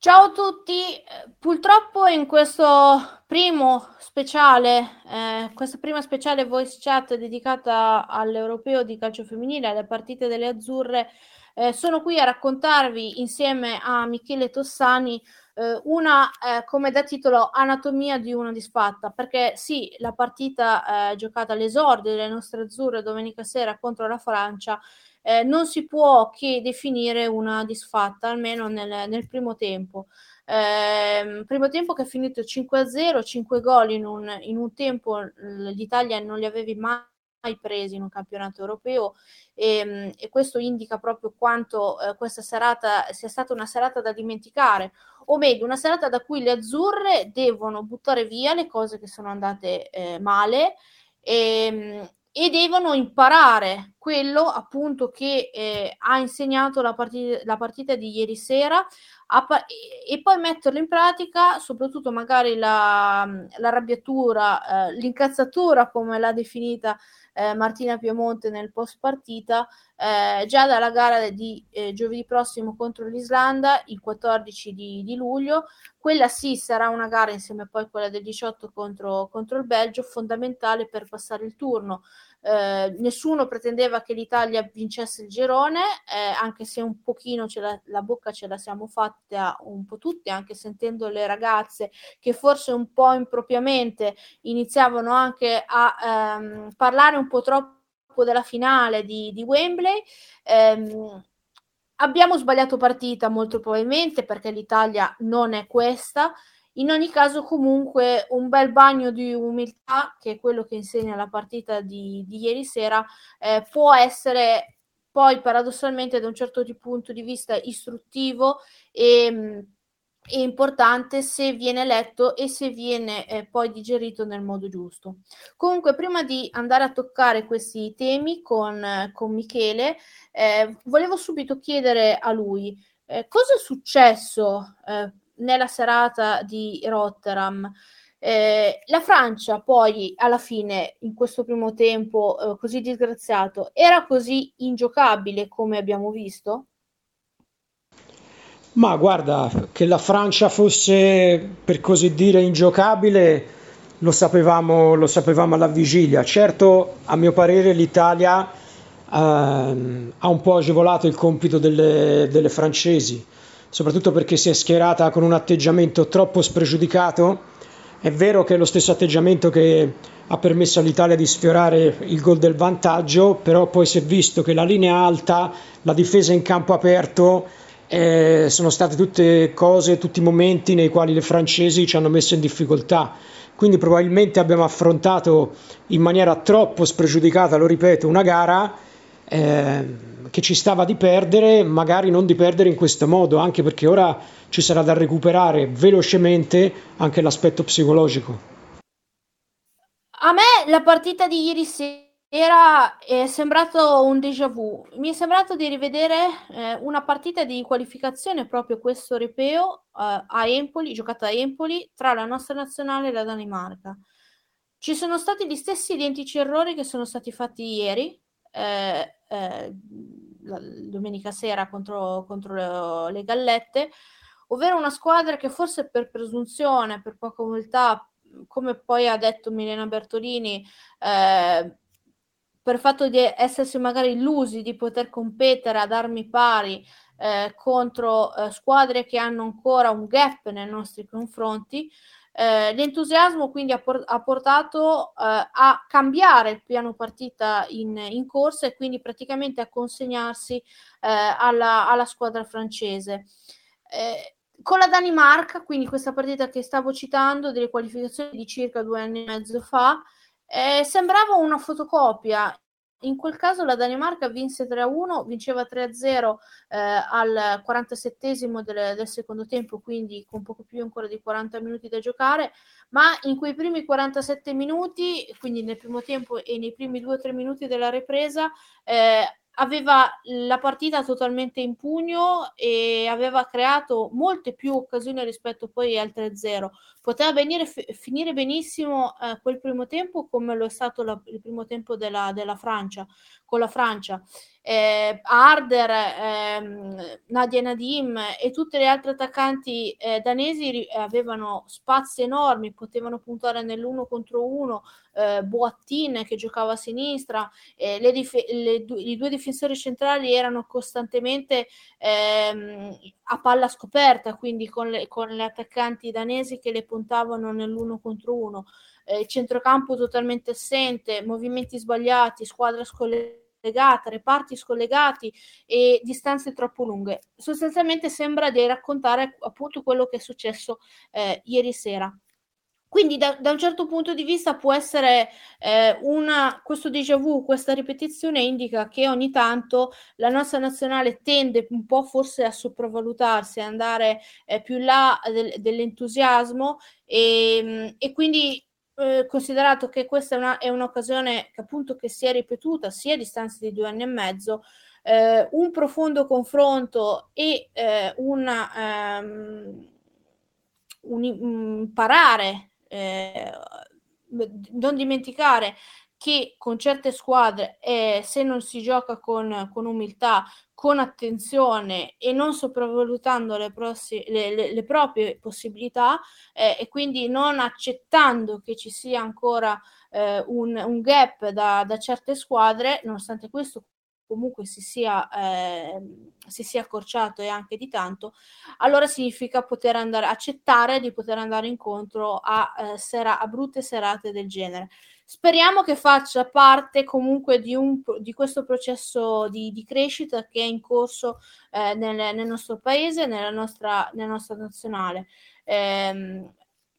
Ciao a tutti, purtroppo in questo primo speciale, eh, questa prima speciale voice chat dedicata all'Europeo di calcio femminile, alle partite delle azzurre, eh, sono qui a raccontarvi insieme a Michele Tossani eh, una, eh, come da titolo, Anatomia di una disfatta, perché sì, la partita eh, giocata all'esordio delle nostre azzurre domenica sera contro la Francia eh, non si può che definire una disfatta, almeno nel, nel primo tempo. Eh, primo tempo che è finito 5-0, 5 gol in un, in un tempo l'Italia non li avevi mai presi in un campionato europeo e, e questo indica proprio quanto eh, questa serata sia stata una serata da dimenticare o meglio una serata da cui le azzurre devono buttare via le cose che sono andate eh, male e, e devono imparare quello appunto che eh, ha insegnato la, partita, la partita di ieri sera pa- e poi metterlo in pratica, soprattutto magari la, l'arrabbiatura, eh, l'incazzatura come l'ha definita eh, Martina Piemonte nel post partita, eh, già dalla gara di eh, giovedì prossimo contro l'Islanda, il 14 di, di, luglio. Quella sì sarà una gara insieme a poi quella del 18 contro, contro il Belgio, fondamentale per passare il turno. Eh, nessuno pretendeva che l'Italia vincesse il girone, eh, anche se un pochino la, la, bocca ce la siamo fatta un po' tutti, anche sentendo le ragazze che forse un po' impropriamente iniziavano anche a ehm, parlare un po' troppo della finale di, di Wembley. Eh, abbiamo sbagliato partita molto probabilmente perché l'Italia non è questa in ogni caso, comunque, un bel bagno di umiltà, che è quello che insegna la partita di, di ieri sera, eh, può essere poi paradossalmente da un certo punto di vista istruttivo e, mm, e importante se viene letto e se viene eh, poi digerito nel modo giusto. Comunque, prima di andare a toccare questi temi con, con Michele, eh, volevo subito chiedere a lui eh, cosa è successo eh, nella serata di Rotterdam. Eh, la Francia poi alla fine in questo primo tempo eh, così disgraziato era così ingiocabile come abbiamo visto? Ma guarda, che la Francia fosse per così dire ingiocabile lo sapevamo, lo sapevamo alla vigilia. Certo, a mio parere l'Italia eh, ha un po' agevolato il compito delle, delle francesi soprattutto perché si è schierata con un atteggiamento troppo spregiudicato. È vero che è lo stesso atteggiamento che ha permesso all'Italia di sfiorare il gol del vantaggio, però poi si è visto che la linea alta, la difesa in campo aperto, eh, sono state tutte cose, tutti momenti nei quali le francesi ci hanno messo in difficoltà. Quindi probabilmente abbiamo affrontato in maniera troppo spregiudicata, lo ripeto, una gara eh, che ci stava di perdere, magari non di perdere in questo modo, anche perché ora ci sarà da recuperare velocemente anche l'aspetto psicologico. A me la partita di ieri sera è sembrato un déjà vu. Mi è sembrato di rivedere eh, una partita di qualificazione proprio questo europeo eh, a Empoli, giocata a Empoli tra la nostra nazionale e la Danimarca. Ci sono stati gli stessi identici errori che sono stati fatti ieri, eh, eh, domenica sera contro, contro le Gallette, ovvero una squadra che forse per presunzione, per poca umiltà, come poi ha detto Milena Bertolini, eh, per fatto di essersi magari illusi di poter competere ad armi pari eh, contro eh, squadre che hanno ancora un gap nei nostri confronti, eh, l'entusiasmo quindi ha, por- ha portato eh, a cambiare il piano partita in, in, corsa e quindi praticamente a consegnarsi eh, alla, alla, squadra francese. Eh, con la Danimarca, quindi questa partita che stavo citando, delle qualificazioni di circa due anni e mezzo fa, eh, sembrava una fotocopia in quel caso la Danimarca vinse 3-1, vinceva 3-0 eh, al 47 del, del, secondo tempo, quindi con poco più ancora di 40 minuti da giocare, ma in quei primi 47 minuti, quindi nel primo tempo e nei primi 2-3 minuti della ripresa, eh, aveva la partita totalmente in pugno e aveva creato molte più occasioni rispetto poi al 3-0. Poteva venire, finire benissimo eh, quel primo tempo come lo è stato la, il primo tempo della, della, Francia, con la Francia. Eh, Arder, ehm, Nadia Nadim e tutte le altre attaccanti eh, danesi avevano spazi enormi, potevano puntare nell'uno contro uno, eh, Boattin che giocava a sinistra, eh, le dif- le, i due difensori centrali erano costantemente ehm, a palla scoperta, quindi con le, con le attaccanti danesi che le puntavano nell'uno contro uno. Eh, centrocampo totalmente assente, movimenti sbagliati, squadra scollegata, reparti scollegati e distanze troppo lunghe. Sostanzialmente sembra di raccontare appunto quello che è successo eh, ieri sera. Quindi da, da, un certo punto di vista può essere eh, una, questo déjà vu, questa ripetizione indica che ogni tanto la nostra nazionale tende un po' forse a sopravvalutarsi, a andare eh, più là del, dell'entusiasmo e, e quindi eh, considerato che questa è, una, è, un'occasione che appunto che si è ripetuta sia a distanza di due anni e mezzo, eh, un profondo confronto e eh, una, um, un imparare eh, non dimenticare che con certe squadre eh, se non si gioca con, con, umiltà, con attenzione e non sopravvalutando le, prossi- le, le, le proprie possibilità eh, e quindi non accettando che ci sia ancora eh, un, un, gap da, da certe squadre, nonostante questo comunque si sia, eh, si sia accorciato e anche di tanto, allora significa poter andare, accettare di poter andare incontro a, eh, sera, a brutte serate del genere. Speriamo che faccia parte comunque di, un, di questo processo di, di, crescita che è in corso eh, nel, nel, nostro paese, nella nostra, nella nostra nazionale. Eh,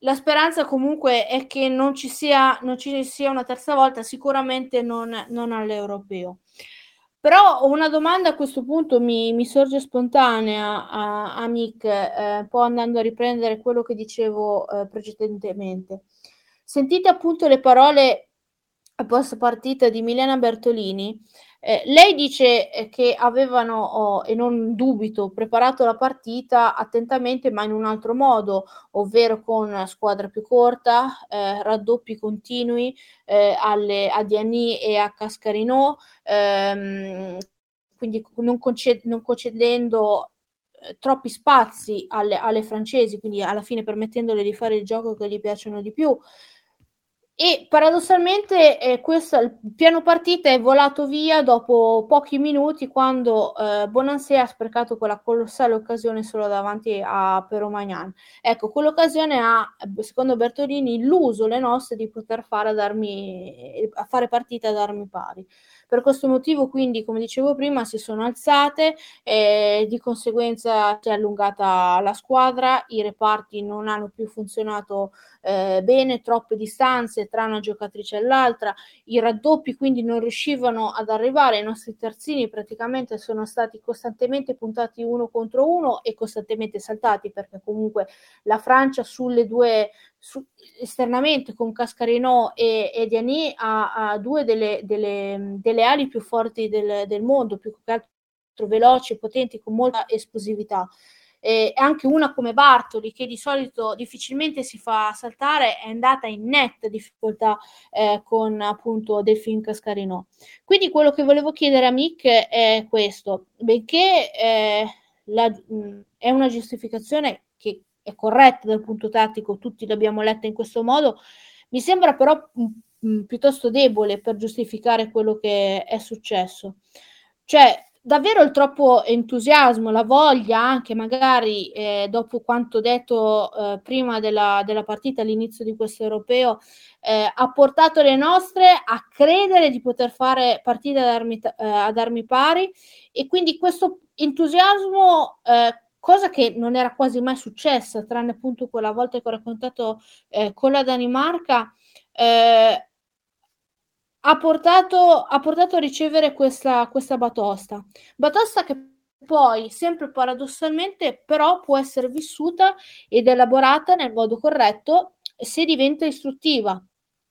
la speranza comunque è che non ci sia, non ci sia una terza volta, sicuramente non, non all'europeo. Però una domanda a questo punto mi, mi sorge spontanea a, a Mick, eh, un po' andando a riprendere quello che dicevo eh, precedentemente. Sentite appunto le parole post partita di Milena Bertolini, eh, lei dice eh, che avevano, oh, e non dubito, preparato la partita attentamente, ma in un altro modo, ovvero con squadra più corta, eh, raddoppi continui eh, alle, a Diani e a Cascarino, ehm, quindi non, conced- non concedendo eh, troppi spazi alle, alle francesi, quindi alla fine permettendole di fare il gioco che gli piacciono di più. E paradossalmente eh, questo, il piano partita è volato via dopo pochi minuti quando eh, Bonansea ha sprecato quella colossale occasione solo davanti a Peromagnan. Ecco, quell'occasione ha, secondo Bertolini, illuso le nostre di poter fare, ad fare partita ad armi pari. Per questo motivo, quindi, come dicevo prima, si sono alzate e di conseguenza si è allungata la squadra, i reparti non hanno più funzionato eh, bene, troppe distanze tra una giocatrice e l'altra, i raddoppi quindi non riuscivano ad arrivare, i nostri terzini praticamente sono stati costantemente puntati uno contro uno e costantemente saltati perché comunque la Francia sulle due su, esternamente con Cascarino e, e Diani ha, ha due delle, delle, delle, ali più forti del, del mondo, più che altro veloci e potenti con molta esplosività. E anche una come Bartoli, che di solito difficilmente si fa saltare, è andata in netta difficoltà eh, con appunto Delfin Cascarino. Quindi quello che volevo chiedere a Mick è questo: benché eh, la, mh, è una giustificazione che è corretta dal punto tattico, tutti l'abbiamo letta in questo modo, mi sembra però mh, mh, piuttosto debole per giustificare quello che è successo. Cioè, davvero il troppo entusiasmo, la voglia anche magari eh, dopo quanto detto eh, prima della, della, partita all'inizio di questo europeo eh, ha portato le nostre a credere di poter fare partite ad armi, eh, ad armi pari e quindi questo entusiasmo eh, cosa che non era quasi mai successa, tranne appunto quella volta che ho raccontato eh, con la Danimarca, eh, ha, portato, ha portato a ricevere questa, questa batosta. Batosta che poi, sempre paradossalmente, però può essere vissuta ed elaborata nel modo corretto se diventa istruttiva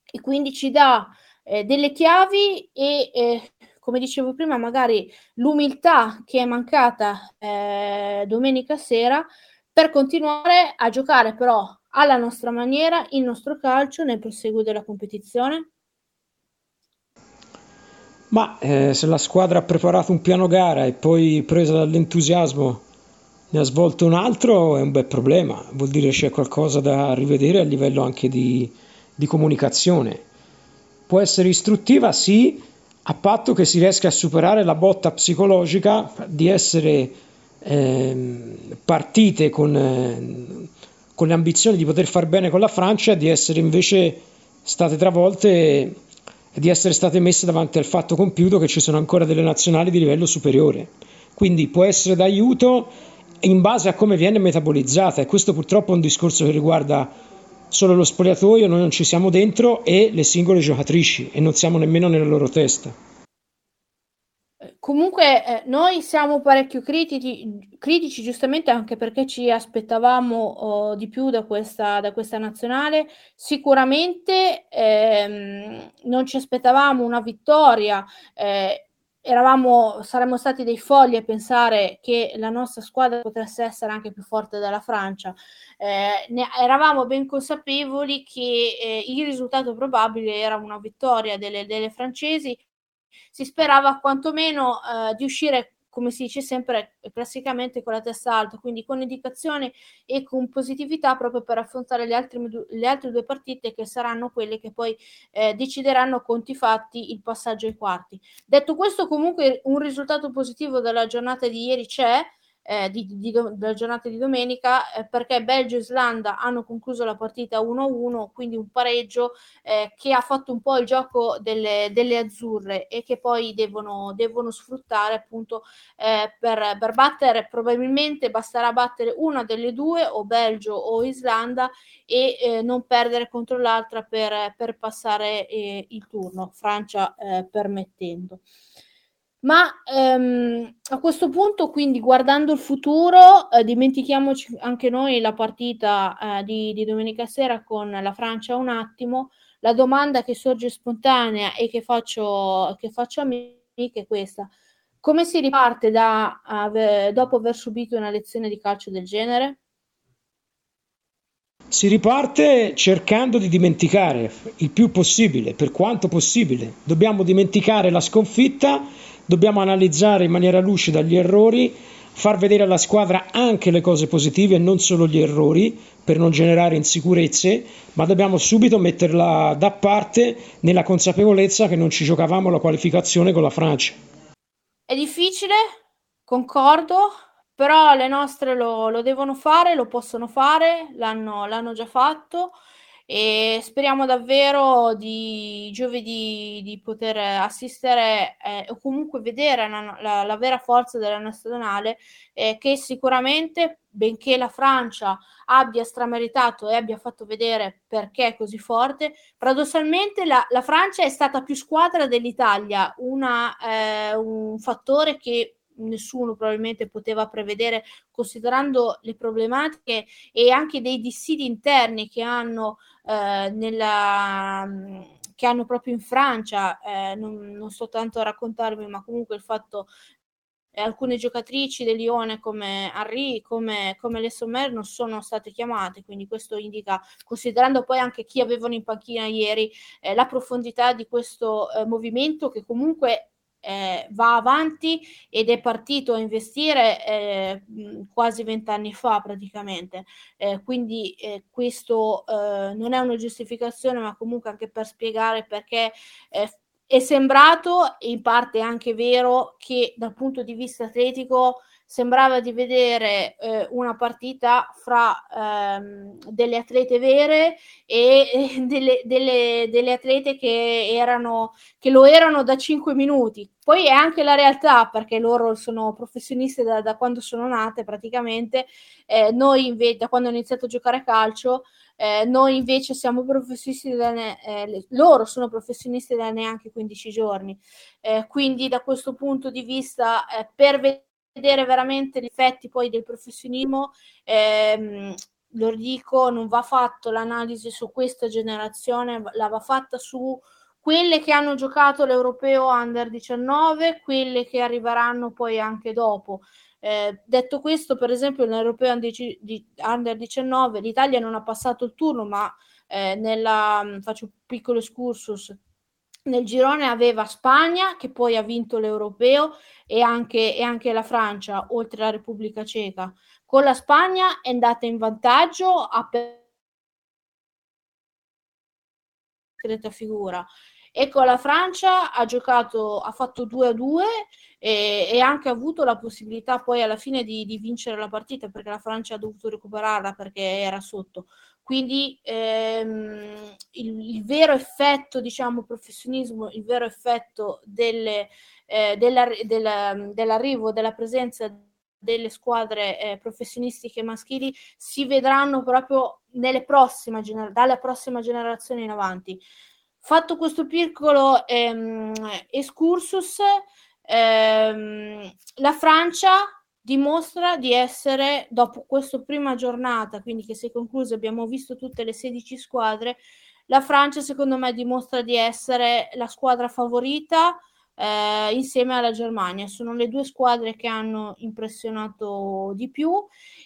e quindi ci dà eh, delle chiavi e eh, come dicevo prima, magari l'umiltà che è mancata eh, domenica sera per continuare a giocare però alla nostra maniera il nostro calcio nel proseguo della competizione? Ma eh, se la squadra ha preparato un piano gara e poi presa dall'entusiasmo ne ha svolto un altro, è un bel problema. Vuol dire c'è qualcosa da rivedere a livello anche di, di comunicazione. Può essere istruttiva, sì, a patto che si riesca a superare la botta psicologica di essere eh, partite con, eh, con le ambizioni di poter far bene con la Francia e di essere invece state travolte e di essere state messe davanti al fatto compiuto che ci sono ancora delle nazionali di livello superiore. Quindi può essere d'aiuto in base a come viene metabolizzata e questo purtroppo è un discorso che riguarda solo lo spogliatoio, noi non ci siamo dentro e le singole giocatrici e non siamo nemmeno nella loro testa. Comunque eh, noi siamo parecchio critici, critici, giustamente anche perché ci aspettavamo oh, di più da questa, da questa nazionale. Sicuramente ehm, non ci aspettavamo una vittoria. Eh, eravamo, saremmo stati dei folli a pensare che la nostra squadra potesse essere anche più forte della Francia. Eh, ne, eravamo ben consapevoli che eh, il risultato probabile era una vittoria delle, delle francesi si sperava quantomeno eh, di uscire come si dice sempre classicamente con la testa alta, quindi con indicazione e con positività proprio per affrontare le altre, le altre due partite che saranno quelle che poi eh, decideranno conti fatti il passaggio ai quarti. Detto questo, comunque un risultato positivo della giornata di ieri c'è, eh, di, di, della giornata di domenica eh, perché Belgio e Islanda hanno concluso la partita 1-1, quindi un pareggio eh, che ha fatto un po' il gioco delle, delle azzurre e che poi devono, devono sfruttare appunto eh, per, per battere, probabilmente basterà battere una delle due o Belgio o Islanda e eh, non perdere contro l'altra per, per passare eh, il turno, Francia permettendo. Ma ehm, a questo punto, quindi guardando il futuro, eh, dimentichiamoci anche noi la partita eh, di, di, domenica sera con la Francia un attimo. La domanda che sorge spontanea e che faccio, che faccio a me è questa. Come si riparte da, ave, dopo aver subito una lezione di calcio del genere? Si riparte cercando di dimenticare il più possibile, per quanto possibile. Dobbiamo dimenticare la sconfitta dobbiamo analizzare in maniera lucida gli errori, far vedere alla squadra anche le cose positive e non solo gli errori per non generare insicurezze, ma dobbiamo subito metterla da parte nella consapevolezza che non ci giocavamo la qualificazione con la Francia. È difficile, concordo, però le nostre lo, lo devono fare, lo possono fare, l'hanno, l'hanno già fatto e speriamo davvero di giovedì di poter assistere eh, o comunque vedere la, la, la, vera forza della nazionale eh, che sicuramente benché la Francia abbia strameritato e abbia fatto vedere perché è così forte paradossalmente la, la Francia è stata più squadra dell'Italia una, eh, un fattore che nessuno probabilmente poteva prevedere considerando le problematiche e anche dei dissidi interni che hanno eh, nella che hanno proprio in Francia, eh, non, non, sto tanto a raccontarvi, ma comunque il fatto eh, alcune giocatrici del Lione come Henri, come, come le Sommer non sono state chiamate, quindi questo indica, considerando poi anche chi avevano in panchina ieri, eh, la profondità di questo eh, movimento che comunque eh, va avanti ed è partito a investire eh, quasi vent'anni fa praticamente. Eh, quindi eh, questo eh, non è una giustificazione, ma comunque anche per spiegare perché eh, è sembrato, in parte anche vero, che dal punto di vista atletico sembrava di vedere eh, una partita fra ehm, delle atlete vere e eh, delle, delle, delle, atlete che, erano, che lo erano da 5 minuti. Poi è anche la realtà perché loro sono professioniste da, da quando sono nate praticamente, eh, noi invece da quando ho iniziato a giocare a calcio. Eh, noi invece siamo professionisti ne- eh, loro sono professionisti da neanche 15 giorni. Eh, quindi da questo punto di vista, eh, per vedere vedere veramente gli effetti poi del professionismo, ehm, lo dico, non va fatto l'analisi su questa generazione, la va fatta su quelle che hanno giocato l'Europeo Under 19, quelle che arriveranno poi anche dopo. Eh, detto questo, per esempio, nell'Europeo Under 19 l'Italia non ha passato il turno, ma eh, nella, faccio un piccolo excursus, nel girone aveva Spagna, che poi ha vinto l'Europeo, e anche, e anche la Francia, oltre alla Repubblica Ceca. Con la Spagna è andata in vantaggio a discreta figura e con la Francia ha giocato, ha fatto 2 a 2 e, e anche avuto la possibilità poi alla fine di, di, vincere la partita perché la Francia ha dovuto recuperarla perché era sotto. Quindi ehm, il, il, vero effetto, diciamo, professionismo, il vero effetto delle, eh, della, della, dell'arrivo, della presenza delle squadre eh, professionistiche maschili si vedranno proprio gener- dalla prossima generazione in avanti. Fatto questo piccolo ehm, excursus, ehm, la Francia dimostra di essere, dopo questa prima giornata, quindi che si è conclusa, abbiamo visto tutte le 16 squadre, la Francia secondo me dimostra di essere la squadra favorita eh, insieme alla Germania. Sono le due squadre che hanno impressionato di più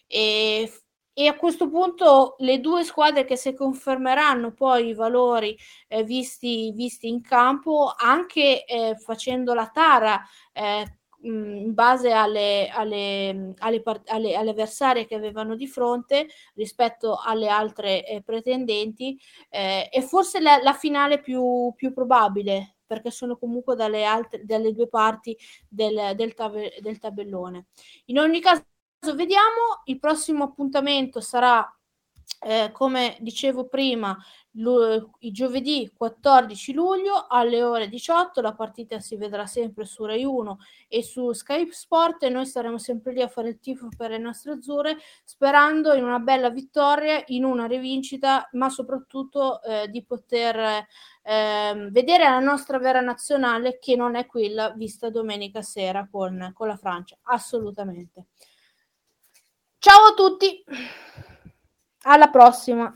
e e a questo punto le due squadre che si confermeranno poi i valori eh, visti, visti, in campo, anche eh, facendo la tara eh, in base alle, alle, alle, alle, avversarie che avevano di fronte rispetto alle altre eh, pretendenti, eh, è forse la, la finale più, più, probabile perché sono comunque dalle, altre, dalle due parti del, del, tab- del tabellone. In ogni caso vediamo, il prossimo appuntamento sarà, eh, come dicevo prima, il giovedì 14 luglio alle ore 18. La partita si vedrà sempre su Rai 1 e su Skype Sport e noi saremo sempre lì a fare il tifo per le nostre azzurre, sperando in una bella vittoria, in una rivincita, ma soprattutto eh, di poter eh, vedere la nostra vera nazionale che non è quella vista domenica sera con, con la Francia. Assolutamente. Ciao a tutti, alla prossima.